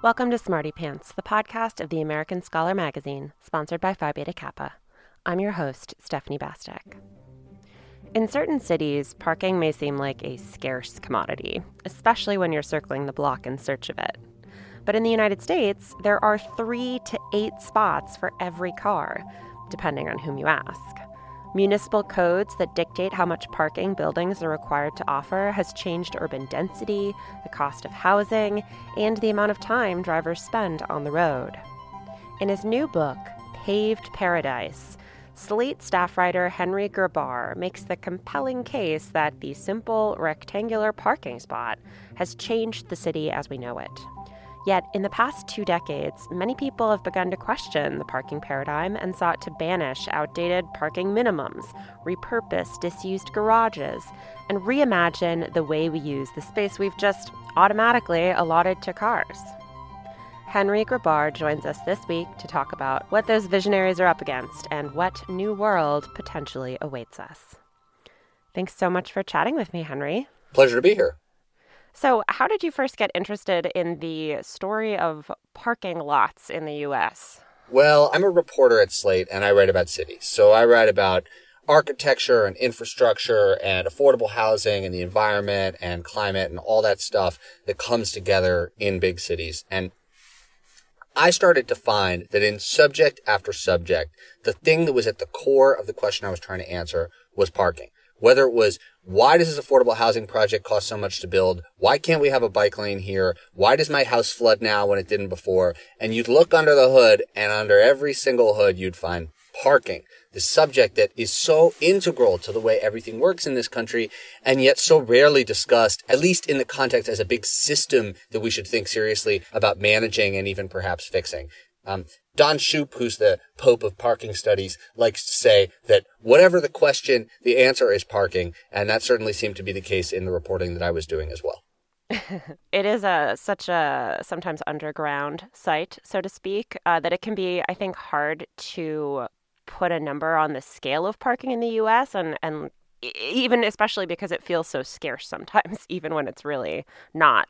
Welcome to Smarty Pants, the podcast of the American Scholar magazine, sponsored by Phi Beta Kappa. I'm your host, Stephanie Bastek. In certain cities, parking may seem like a scarce commodity, especially when you're circling the block in search of it. But in the United States, there are three to eight spots for every car, depending on whom you ask. Municipal codes that dictate how much parking buildings are required to offer has changed urban density, the cost of housing, and the amount of time drivers spend on the road. In his new book, Paved Paradise, Slate staff writer Henry Grabar makes the compelling case that the simple rectangular parking spot has changed the city as we know it. Yet, in the past two decades, many people have begun to question the parking paradigm and sought to banish outdated parking minimums, repurpose disused garages, and reimagine the way we use the space we've just automatically allotted to cars. Henry Grabar joins us this week to talk about what those visionaries are up against and what new world potentially awaits us. Thanks so much for chatting with me, Henry. Pleasure to be here. So, how did you first get interested in the story of parking lots in the US? Well, I'm a reporter at Slate and I write about cities. So, I write about architecture and infrastructure and affordable housing and the environment and climate and all that stuff that comes together in big cities. And I started to find that in subject after subject, the thing that was at the core of the question I was trying to answer was parking. Whether it was why does this affordable housing project cost so much to build? Why can't we have a bike lane here? Why does my house flood now when it didn't before? And you'd look under the hood and under every single hood, you'd find parking, the subject that is so integral to the way everything works in this country and yet so rarely discussed, at least in the context as a big system that we should think seriously about managing and even perhaps fixing. Um, Don Shoup, who's the Pope of parking studies, likes to say that whatever the question, the answer is parking. And that certainly seemed to be the case in the reporting that I was doing as well. it is a such a sometimes underground site, so to speak, uh, that it can be, I think, hard to put a number on the scale of parking in the U.S. and and even especially because it feels so scarce sometimes, even when it's really not.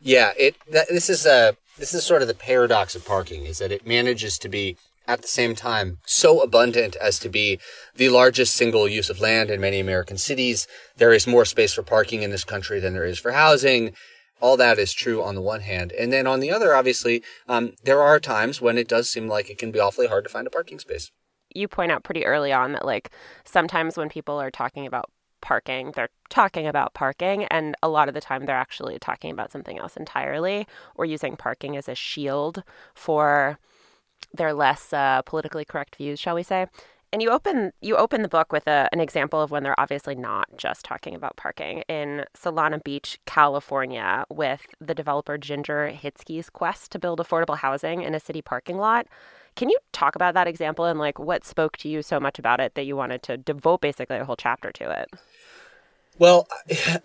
Yeah, it. This is a this is sort of the paradox of parking is that it manages to be at the same time so abundant as to be the largest single use of land in many American cities. There is more space for parking in this country than there is for housing. All that is true on the one hand. And then on the other, obviously, um, there are times when it does seem like it can be awfully hard to find a parking space. You point out pretty early on that, like, sometimes when people are talking about parking. They're talking about parking, and a lot of the time they're actually talking about something else entirely or using parking as a shield for their less uh, politically correct views, shall we say. And you open you open the book with a, an example of when they're obviously not just talking about parking in Solana Beach, California, with the developer Ginger Hitzke's quest to build affordable housing in a city parking lot. Can you talk about that example and like what spoke to you so much about it that you wanted to devote basically a whole chapter to it? Well,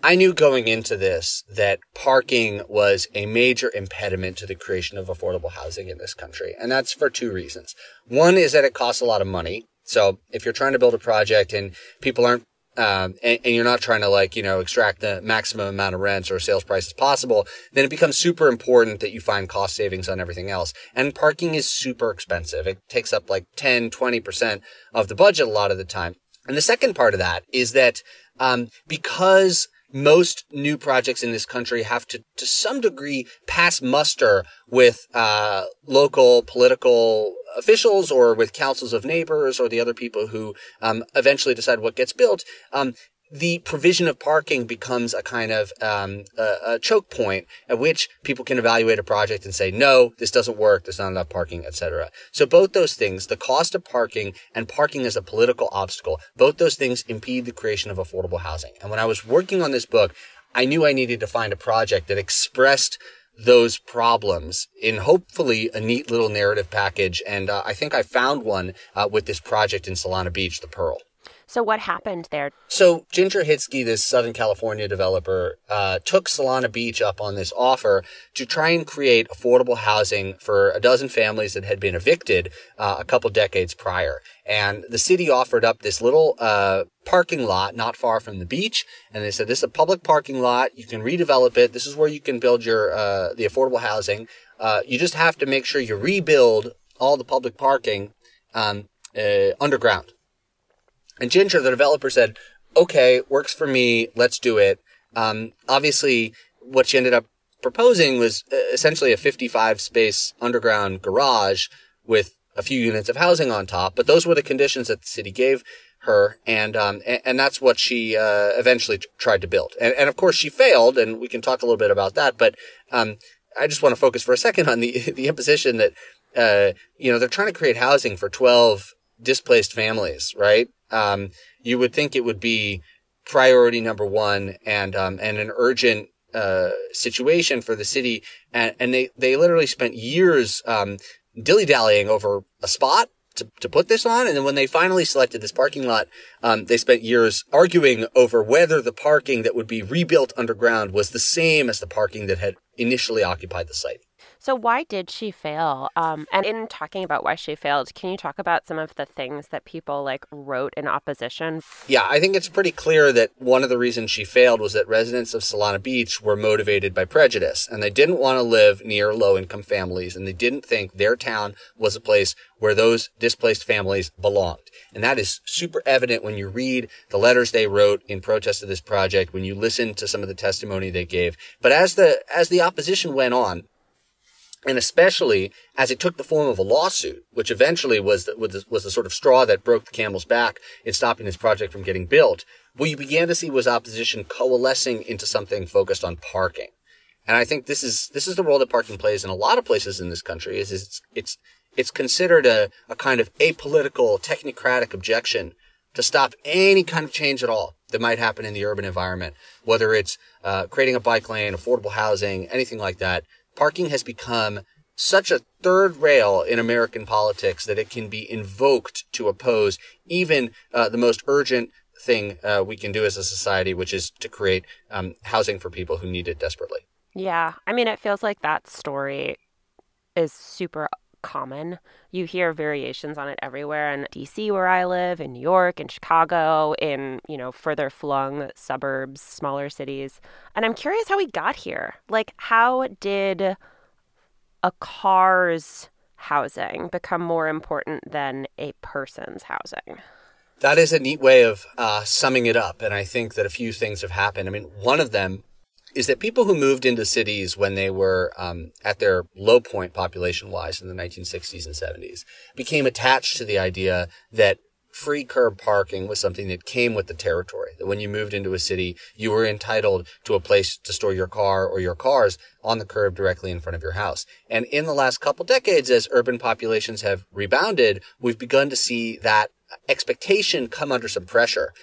I knew going into this that parking was a major impediment to the creation of affordable housing in this country. And that's for two reasons. One is that it costs a lot of money. So if you're trying to build a project and people aren't um, and, and, you're not trying to like, you know, extract the maximum amount of rents or sales price as possible, then it becomes super important that you find cost savings on everything else. And parking is super expensive. It takes up like 10, 20% of the budget a lot of the time. And the second part of that is that, um, because most new projects in this country have to, to some degree, pass muster with uh, local political officials or with councils of neighbors or the other people who um, eventually decide what gets built. Um, the provision of parking becomes a kind of um, a, a, choke point at which people can evaluate a project and say, no, this doesn't work. There's not enough parking, etc. So both those things, the cost of parking and parking as a political obstacle, both those things impede the creation of affordable housing. And when I was working on this book, I knew I needed to find a project that expressed those problems in hopefully a neat little narrative package. And uh, I think I found one uh, with this project in Solana Beach, the Pearl. So what happened there? So Ginger Hitzke, this Southern California developer, uh, took Solana Beach up on this offer to try and create affordable housing for a dozen families that had been evicted uh, a couple decades prior. And the city offered up this little uh, parking lot not far from the beach, and they said this is a public parking lot. You can redevelop it. This is where you can build your uh, the affordable housing. uh, you just have to make sure you rebuild all the public parking um, uh, underground. And Ginger, the developer, said, "Okay, works for me. Let's do it." Um, obviously, what she ended up proposing was uh, essentially a 55 space underground garage with a few units of housing on top. But those were the conditions that the city gave her, and um, and, and, that's what she uh, eventually t- tried to build. And, and of course, she failed, and we can talk a little bit about that. But um, I just want to focus for a second on the the imposition that uh, you know they're trying to create housing for 12 displaced families, right? Um, you would think it would be priority number one and um, and an urgent uh, situation for the city, and, and they they literally spent years um, dilly dallying over a spot to, to put this on. And then when they finally selected this parking lot, um, they spent years arguing over whether the parking that would be rebuilt underground was the same as the parking that had initially occupied the site. So, why did she fail? Um, and in talking about why she failed, can you talk about some of the things that people like wrote in opposition? Yeah, I think it's pretty clear that one of the reasons she failed was that residents of Solana Beach were motivated by prejudice and they didn't want to live near low income families and they didn't think their town was a place where those displaced families belonged. And that is super evident when you read the letters they wrote in protest of this project, when you listen to some of the testimony they gave. But as the, as the opposition went on, and especially as it took the form of a lawsuit, which eventually was the, was the, was the sort of straw that broke the camel's back in stopping this project from getting built, what you began to see was opposition coalescing into something focused on parking. And I think this is this is the role that parking plays in a lot of places in this country. Is it's it's it's considered a, a kind of apolitical, technocratic objection to stop any kind of change at all that might happen in the urban environment, whether it's uh, creating a bike lane, affordable housing, anything like that parking has become such a third rail in American politics that it can be invoked to oppose even uh, the most urgent thing uh, we can do as a society, which is to create um, housing for people who need it desperately. Yeah. I mean, it feels like that story is super common. You hear variations on it everywhere in DC where I live, in New York, in Chicago, in, you know, further flung suburbs, smaller cities. And I'm curious how we got here. Like how did a car's housing become more important than a person's housing? That is a neat way of uh, summing it up. And I think that a few things have happened. I mean, one of them is that people who moved into cities when they were um, at their low point population wise in the 1960s and 70s became attached to the idea that free curb parking was something that came with the territory. That when you moved into a city, you were entitled to a place to store your car or your cars on the curb directly in front of your house. And in the last couple decades, as urban populations have rebounded, we've begun to see that expectation come under some pressure.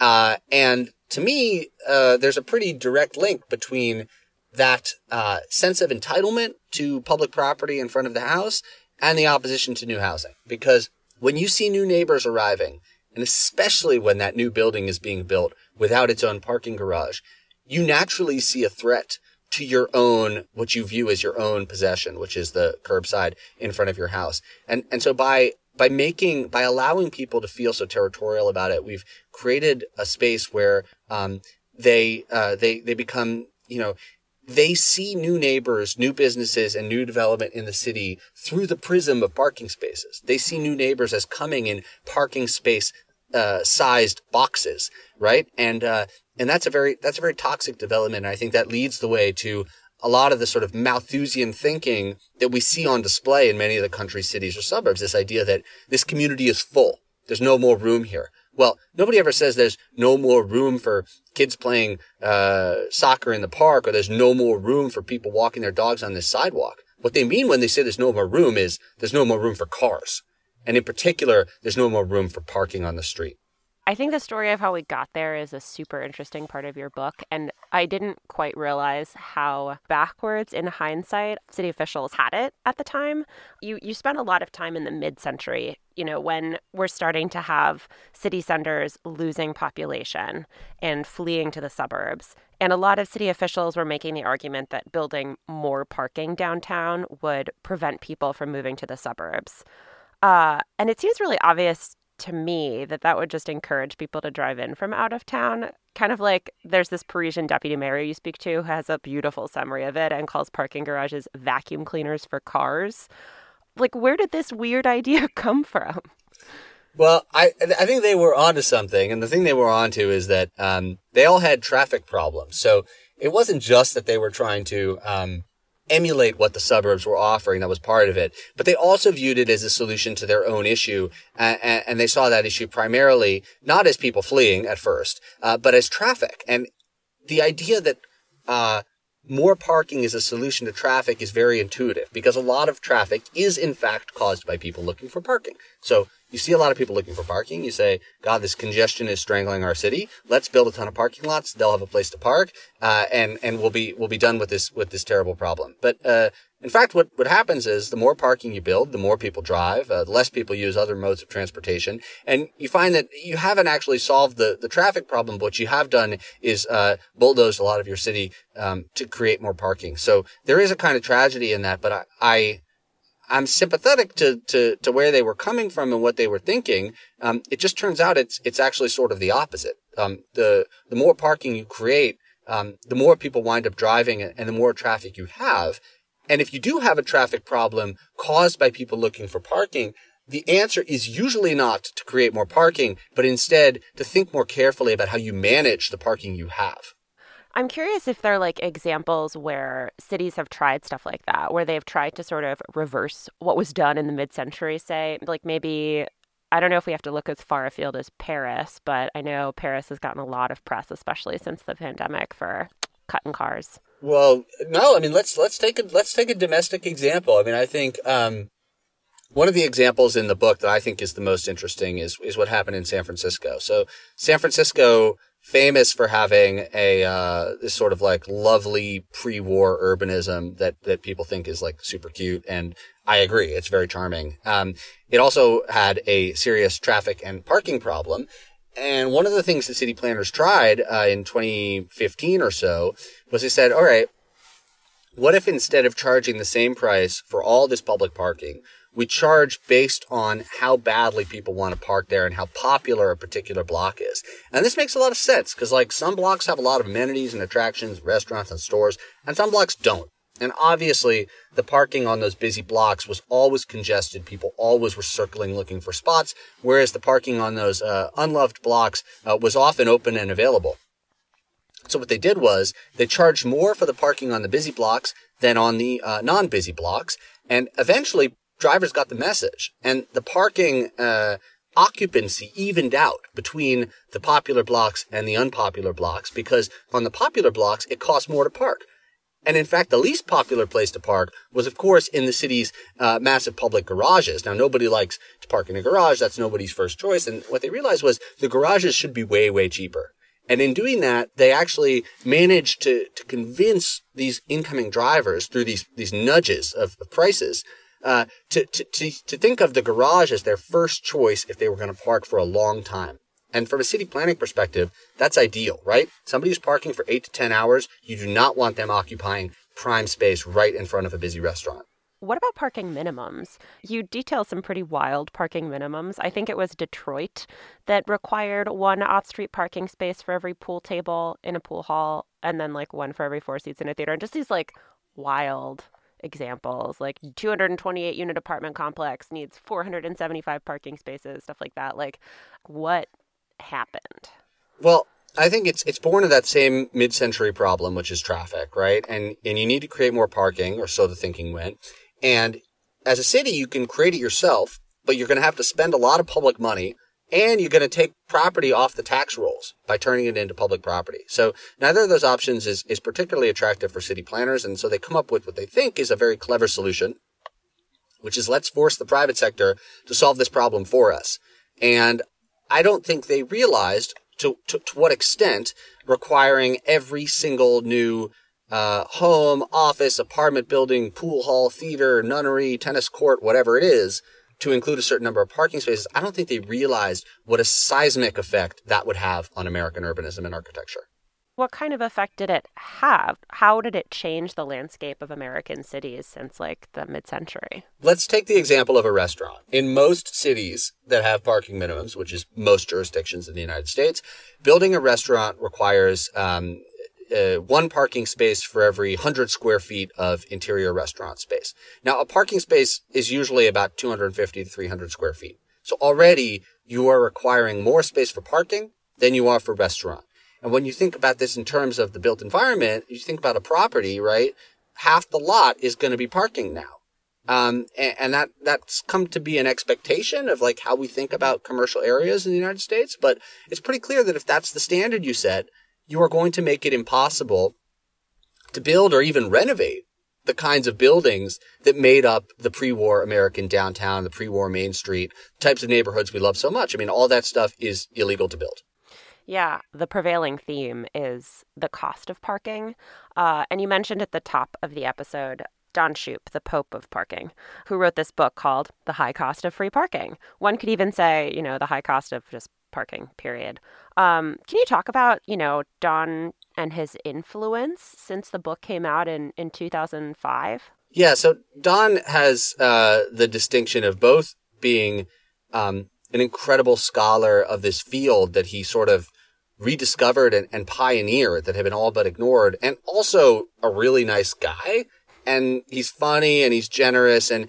Uh, and to me, uh, there's a pretty direct link between that uh, sense of entitlement to public property in front of the house and the opposition to new housing. Because when you see new neighbors arriving, and especially when that new building is being built without its own parking garage, you naturally see a threat to your own, what you view as your own possession, which is the curbside in front of your house. And, and so by by making by allowing people to feel so territorial about it, we've created a space where um, they uh, they they become you know they see new neighbors, new businesses, and new development in the city through the prism of parking spaces. They see new neighbors as coming in parking space uh, sized boxes, right? And uh, and that's a very that's a very toxic development. And I think that leads the way to a lot of the sort of Malthusian thinking that we see on display in many of the country cities or suburbs. This idea that this community is full. There's no more room here. Well, nobody ever says there's no more room for kids playing uh, soccer in the park or there's no more room for people walking their dogs on this sidewalk. What they mean when they say there's no more room is there's no more room for cars. And in particular, there's no more room for parking on the street. I think the story of how we got there is a super interesting part of your book. And I didn't quite realize how backwards in hindsight city officials had it at the time. You, you spent a lot of time in the mid century, you know, when we're starting to have city centers losing population and fleeing to the suburbs. And a lot of city officials were making the argument that building more parking downtown would prevent people from moving to the suburbs. Uh, and it seems really obvious to me that that would just encourage people to drive in from out of town. Kind of like there's this Parisian deputy mayor you speak to who has a beautiful summary of it and calls parking garages vacuum cleaners for cars. Like, where did this weird idea come from? Well, I I think they were onto something, and the thing they were onto is that um, they all had traffic problems. So it wasn't just that they were trying to um, emulate what the suburbs were offering. That was part of it. But they also viewed it as a solution to their own issue. Uh, and they saw that issue primarily not as people fleeing at first, uh, but as traffic. And the idea that, uh, more parking is a solution to traffic is very intuitive because a lot of traffic is in fact caused by people looking for parking. So you see a lot of people looking for parking. You say, God, this congestion is strangling our city. Let's build a ton of parking lots. They'll have a place to park, uh, and and we'll be we'll be done with this with this terrible problem. But uh, in fact, what what happens is the more parking you build, the more people drive, uh, the less people use other modes of transportation, and you find that you haven't actually solved the the traffic problem. But what you have done is uh, bulldozed a lot of your city um, to create more parking. So there is a kind of tragedy in that. But I, I I'm sympathetic to, to, to where they were coming from and what they were thinking. Um, it just turns out it's, it's actually sort of the opposite. Um, the, the more parking you create, um, the more people wind up driving and the more traffic you have. And if you do have a traffic problem caused by people looking for parking, the answer is usually not to create more parking, but instead to think more carefully about how you manage the parking you have. I'm curious if there are like examples where cities have tried stuff like that, where they've tried to sort of reverse what was done in the mid century, say, like maybe. I don't know if we have to look as far afield as Paris, but I know Paris has gotten a lot of press, especially since the pandemic, for cutting cars. Well, no, I mean let's let's take a let's take a domestic example. I mean, I think um, one of the examples in the book that I think is the most interesting is is what happened in San Francisco. So San Francisco famous for having a uh, this sort of like lovely pre-war urbanism that that people think is like super cute, and I agree, it's very charming. Um, it also had a serious traffic and parking problem. And one of the things the city planners tried uh, in 2015 or so was they said, all right, what if instead of charging the same price for all this public parking, we charge based on how badly people want to park there and how popular a particular block is. And this makes a lot of sense because like some blocks have a lot of amenities and attractions, restaurants and stores, and some blocks don't. And obviously, the parking on those busy blocks was always congested. People always were circling looking for spots, whereas the parking on those uh, unloved blocks uh, was often open and available. So what they did was they charged more for the parking on the busy blocks than on the uh, non-busy blocks, and eventually drivers got the message and the parking uh, occupancy evened out between the popular blocks and the unpopular blocks because on the popular blocks it cost more to park. And in fact, the least popular place to park was, of course, in the city's uh, massive public garages. Now, nobody likes to park in a garage. That's nobody's first choice. And what they realized was the garages should be way, way cheaper. And in doing that, they actually managed to, to convince these incoming drivers through these, these nudges of, of prices uh, to, to, to, to think of the garage as their first choice if they were going to park for a long time. And from a city planning perspective, that's ideal, right? Somebody who's parking for eight to 10 hours, you do not want them occupying prime space right in front of a busy restaurant. What about parking minimums? You detail some pretty wild parking minimums. I think it was Detroit that required one off street parking space for every pool table in a pool hall, and then like one for every four seats in a theater. And just these like wild examples like 228 unit apartment complex needs 475 parking spaces stuff like that like what happened well I think it's it's born of that same mid-century problem, which is traffic, right? And and you need to create more parking, or so the thinking went. And as a city, you can create it yourself, but you're going to have to spend a lot of public money and you're going to take property off the tax rolls by turning it into public property. So neither of those options is, is particularly attractive for city planners. And so they come up with what they think is a very clever solution, which is let's force the private sector to solve this problem for us. And I don't think they realized to, to, to what extent requiring every single new uh, home, office, apartment building, pool hall, theater, nunnery, tennis court, whatever it is, to include a certain number of parking spaces, I don't think they realized what a seismic effect that would have on American urbanism and architecture. What kind of effect did it have? How did it change the landscape of American cities since like the mid century? Let's take the example of a restaurant. In most cities that have parking minimums, which is most jurisdictions in the United States, building a restaurant requires um, uh, one parking space for every 100 square feet of interior restaurant space. Now, a parking space is usually about 250 to 300 square feet. So already you are requiring more space for parking than you are for restaurant. And when you think about this in terms of the built environment, you think about a property, right? Half the lot is going to be parking now. Um, and, and, that, that's come to be an expectation of like how we think about commercial areas in the United States. But it's pretty clear that if that's the standard you set, you are going to make it impossible to build or even renovate the kinds of buildings that made up the pre-war American downtown, the pre-war Main Street, types of neighborhoods we love so much. I mean, all that stuff is illegal to build. Yeah, the prevailing theme is the cost of parking. Uh, and you mentioned at the top of the episode Don Shoup, the Pope of parking, who wrote this book called The High Cost of Free Parking. One could even say, you know, the high cost of just parking, period. Um, can you talk about, you know, Don and his influence since the book came out in, in 2005? Yeah, so Don has uh, the distinction of both being um, an incredible scholar of this field that he sort of rediscovered and, and pioneered that had been all but ignored, and also a really nice guy. And he's funny and he's generous and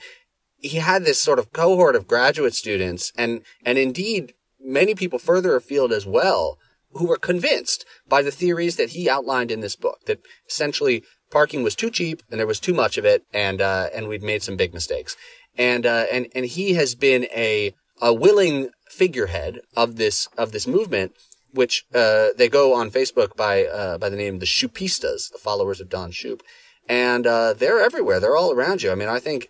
he had this sort of cohort of graduate students and, and indeed many people further afield as well who were convinced by the theories that he outlined in this book that essentially parking was too cheap and there was too much of it and, uh, and we'd made some big mistakes. And, uh, and, and he has been a, a willing figurehead of this of this movement, which uh, they go on Facebook by uh, by the name of the Shoupistas, the followers of Don Shoup, and uh, they're everywhere. They're all around you. I mean, I think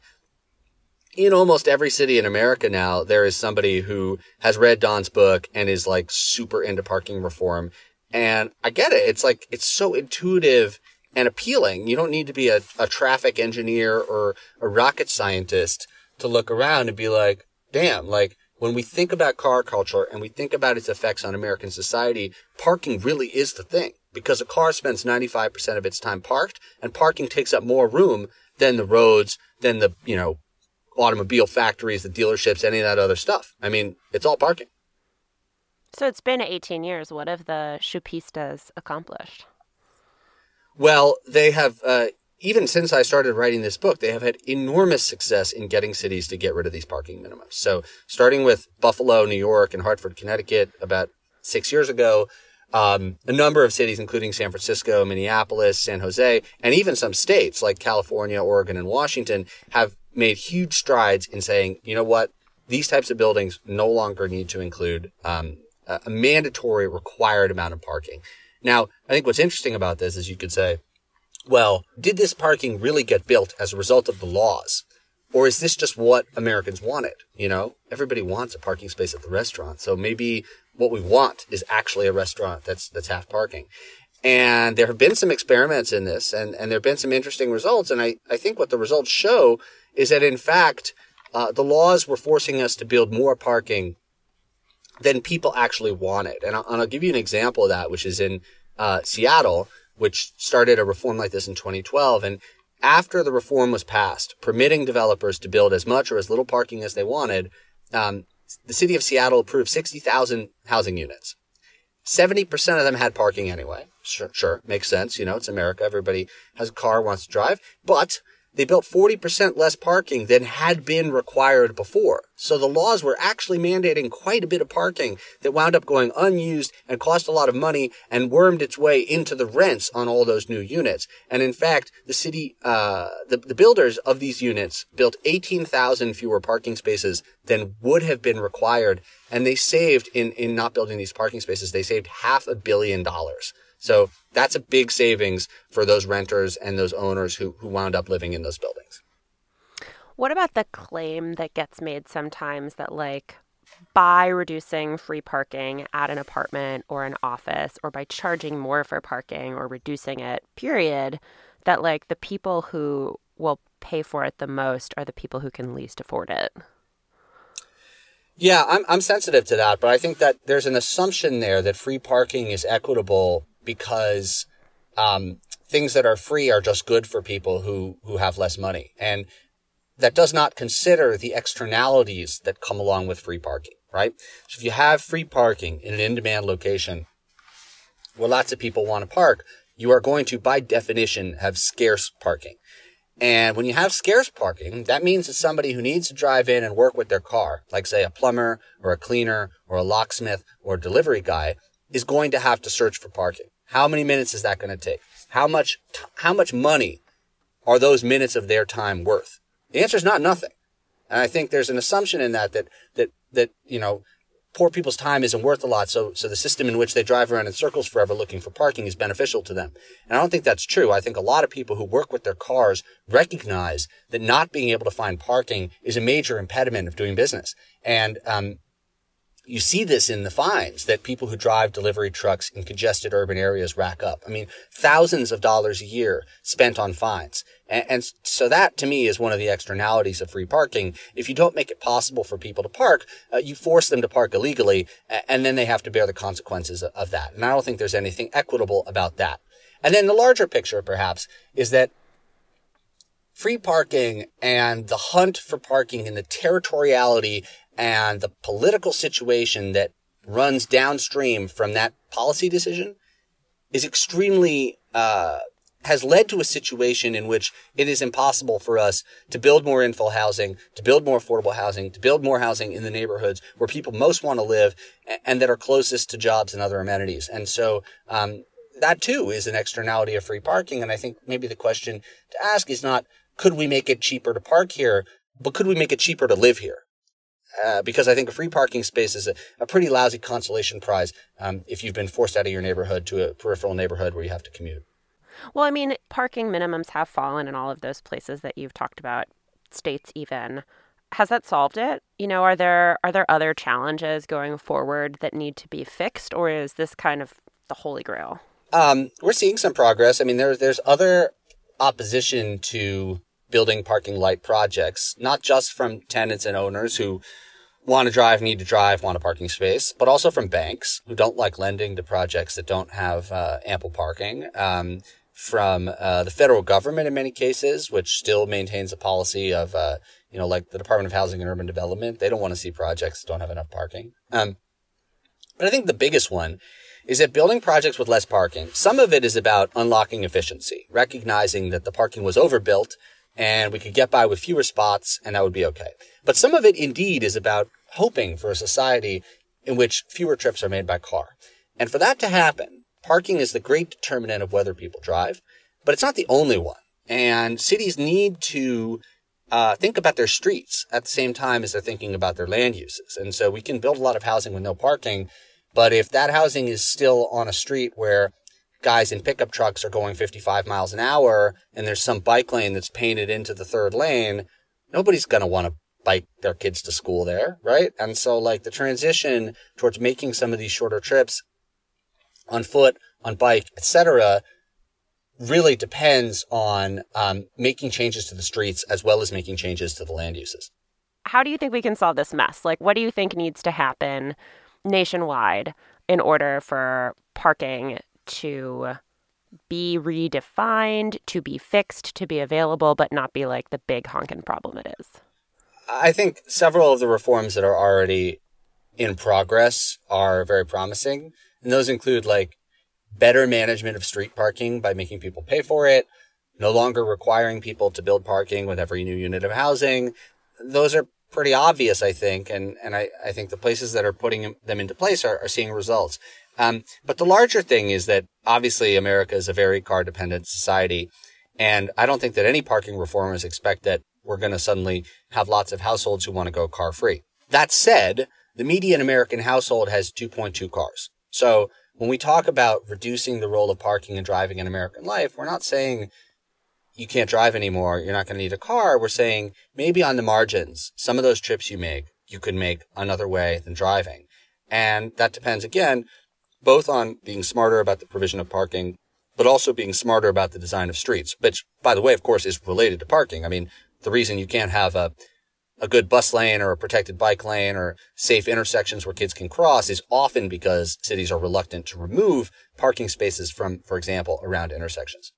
in almost every city in America now, there is somebody who has read Don's book and is like super into parking reform. And I get it. It's like, it's so intuitive and appealing. You don't need to be a, a traffic engineer or a rocket scientist to look around and be like, damn, like when we think about car culture and we think about its effects on American society, parking really is the thing because a car spends 95% of its time parked and parking takes up more room than the roads, than the, you know, automobile factories, the dealerships, any of that other stuff. I mean, it's all parking. So it's been 18 years. What have the Shoupistas accomplished? Well, they have uh, even since I started writing this book, they have had enormous success in getting cities to get rid of these parking minimums. So starting with Buffalo, New York, and Hartford, Connecticut about six years ago, um, a number of cities, including San Francisco, Minneapolis, San Jose, and even some states like California, Oregon, and Washington have made huge strides in saying, you know what, these types of buildings no longer need to include um, a mandatory required amount of parking. Now, I think what's interesting about this is you could say, well, did this parking really get built as a result of the laws? Or is this just what Americans wanted? You know, everybody wants a parking space at the restaurant. So maybe what we want is actually a restaurant that's, that's half parking. And there have been some experiments in this and, and there have been some interesting results. And I, I think what the results show is that in fact, uh, the laws were forcing us to build more parking than people actually wanted. And I'll, and I'll give you an example of that, which is in uh, Seattle which started a reform like this in 2012. And after the reform was passed, permitting developers to build as much or as little parking as they wanted, um, the city of Seattle approved 60,000 housing units. 70% of them had parking anyway. Sure, sure, makes sense. You know, it's America. Everybody has a car, wants to drive. But they built 40% less parking than had been required before. So the laws were actually mandating quite a bit of parking that wound up going unused and cost a lot of money and wormed its way into the rents on all those new units. And in fact, the city, uh, the, the builders of these units built 18,000 fewer parking spaces than would have been required. And they saved in, in not building these parking spaces, they saved half a billion dollars. So that's a big savings for those renters and those owners who, who wound up living in those buildings. What about the claim that gets made sometimes that, like, by reducing free parking at an apartment or an office, or by charging more for parking or reducing it, period, that, like, the people who will pay for it the most are the people who can least afford it? Yeah, I'm, I'm sensitive to that, but I think that there's an assumption there that free parking is equitable because um, things that are free are just good for people who who have less money, and that does not consider the externalities that come along with free parking. Right. So if you have free parking in an in-demand location where lots of people want to park, you are going to, by definition, have scarce parking. And when you have scarce parking, that means that somebody who needs to drive in and work with their car, like say a plumber or a cleaner or a locksmith or a delivery guy, is going to have to search for parking. How many minutes is that going to take? How much, how much money are those minutes of their time worth? The answer is not nothing. And I think there's an assumption in that, that, that, that, you know, poor people's time isn't worth a lot. So, so the system in which they drive around in circles forever looking for parking is beneficial to them. And I don't think that's true. I think a lot of people who work with their cars recognize that not being able to find parking is a major impediment of doing business. And, um, you see this in the fines that people who drive delivery trucks in congested urban areas rack up. I mean, thousands of dollars a year spent on fines. And, and, so that to me is one of the externalities of free parking. If you don't make it possible for people to park, uh, you force them to park illegally and then they have to bear the consequences of, of that. And I don't think there's anything equitable about that. And then the larger picture perhaps is that free parking and the hunt for parking and the territoriality and the political situation that runs downstream from that policy decision is extremely uh, has led to a situation in which it is impossible for us to build more infill housing, to build more affordable housing, to build more housing in the neighborhoods where people most want to live and that are closest to jobs and other amenities. And so um, that too is an externality of free parking. And I think maybe the question to ask is not could we make it cheaper to park here, but could we make it cheaper to live here? Uh, because I think a free parking space is a, a pretty lousy consolation prize um, if you've been forced out of your neighborhood to a peripheral neighborhood where you have to commute. Well, I mean, parking minimums have fallen in all of those places that you've talked about, states even. Has that solved it? You know, are there are there other challenges going forward that need to be fixed, or is this kind of the holy grail? Um, we're seeing some progress. I mean, there's there's other opposition to building parking light projects, not just from tenants and owners who want to drive, need to drive, want a parking space, but also from banks who don't like lending to projects that don't have uh, ample parking. Um, from uh, the federal government in many cases, which still maintains a policy of, uh, you know, like the Department of Housing and Urban Development, they don't want to see projects that don't have enough parking. Um, but I think the biggest one is that building projects with less parking, some of it is about unlocking efficiency, recognizing that the parking was overbuilt and we could get by with fewer spots and that would be okay. But some of it indeed is about hoping for a society in which fewer trips are made by car. And for that to happen, parking is the great determinant of whether people drive, but it's not the only one. And cities need to uh, think about their streets at the same time as they're thinking about their land uses. And so we can build a lot of housing with no parking, but if that housing is still on a street where guys in pickup trucks are going 55 miles an hour and there's some bike lane that's painted into the third lane, nobody's going to want to bike their kids to school there, right? And so like the transition towards making some of these shorter trips on foot, on bike, etc., really depends on um, making changes to the streets as well as making changes to the land uses. How do you think we can solve this mess? Like, what do you think needs to happen nationwide in order for parking to be redefined, to be fixed, to be available, but not be like the big honking problem it is? I think several of the reforms that are already in progress are very promising. And those include like better management of street parking by making people pay for it, no longer requiring people to build parking with every new unit of housing. Those are pretty obvious, I think. And, and I, I think the places that are putting them into place are, are seeing results. Um, but the larger thing is that obviously America is a very car dependent society. And I don't think that any parking reformers expect that we're going to suddenly have lots of households who want to go car free. That said, the median American household has 2.2 cars. So when we talk about reducing the role of parking and driving in American life, we're not saying you can't drive anymore. You're not going to need a car. We're saying maybe on the margins, some of those trips you make, you could make another way than driving. And that depends again both on being smarter about the provision of parking, but also being smarter about the design of streets, which, by the way, of course, is related to parking. I mean, the reason you can't have a, a good bus lane or a protected bike lane or safe intersections where kids can cross is often because cities are reluctant to remove parking spaces from, for example, around intersections.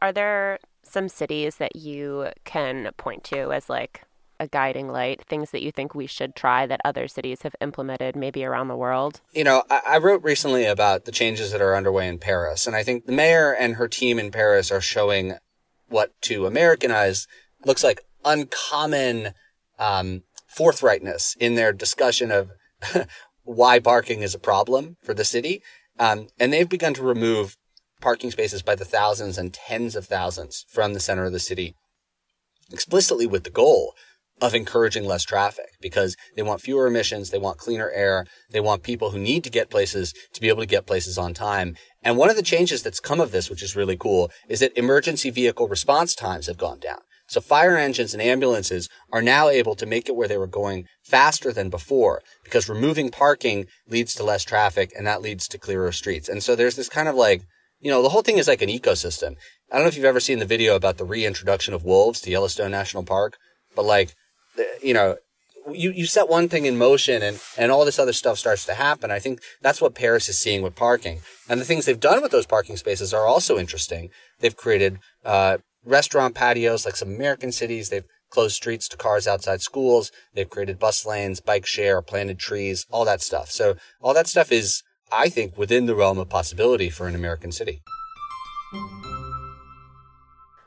Are there some cities that you can point to as like a guiding light, things that you think we should try that other cities have implemented maybe around the world? You know, I, I, wrote recently about the changes that are underway in Paris, and I think the mayor and her team in Paris are showing what to Americanize looks like uncommon um, forthrightness in their discussion of why parking is a problem for the city. Um, and they've begun to remove parking spaces by the thousands and tens of thousands from the center of the city, explicitly with the goal of encouraging less traffic because they want fewer emissions, they want cleaner air, they want people who need to get places to be able to get places on time. And one of the changes that's come of this, which is really cool, is that emergency vehicle response times have gone down. So fire engines and ambulances are now able to make it where they were going faster than before because removing parking leads to less traffic and that leads to clearer streets. And so there's this kind of like, you know, the whole thing is like an ecosystem. I don't know if you've ever seen the video about the reintroduction of wolves to Yellowstone National Park, but like, you know, you, you set one thing in motion and, and all this other stuff starts to happen. I think that's what Paris is seeing with parking. And the things they've done with those parking spaces are also interesting. They've created, uh, restaurant patios like some American cities. They've closed streets to cars outside schools. They've created bus lanes, bike share, planted trees, all that stuff. So all that stuff is, I think, within the realm of possibility for an American city.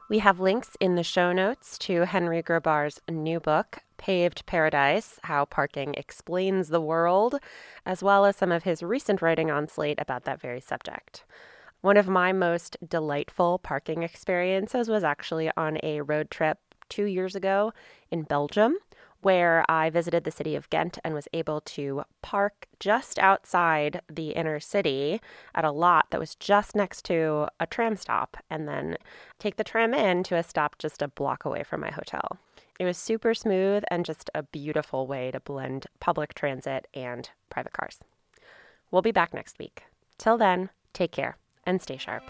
We have links in the show notes to Henry Grabar's new book, Paved Paradise How Parking Explains the World, as well as some of his recent writing on Slate about that very subject. One of my most delightful parking experiences was actually on a road trip two years ago in Belgium, where I visited the city of Ghent and was able to park just outside the inner city at a lot that was just next to a tram stop and then take the tram in to a stop just a block away from my hotel. It was super smooth and just a beautiful way to blend public transit and private cars. We'll be back next week. Till then, take care and stay sharp.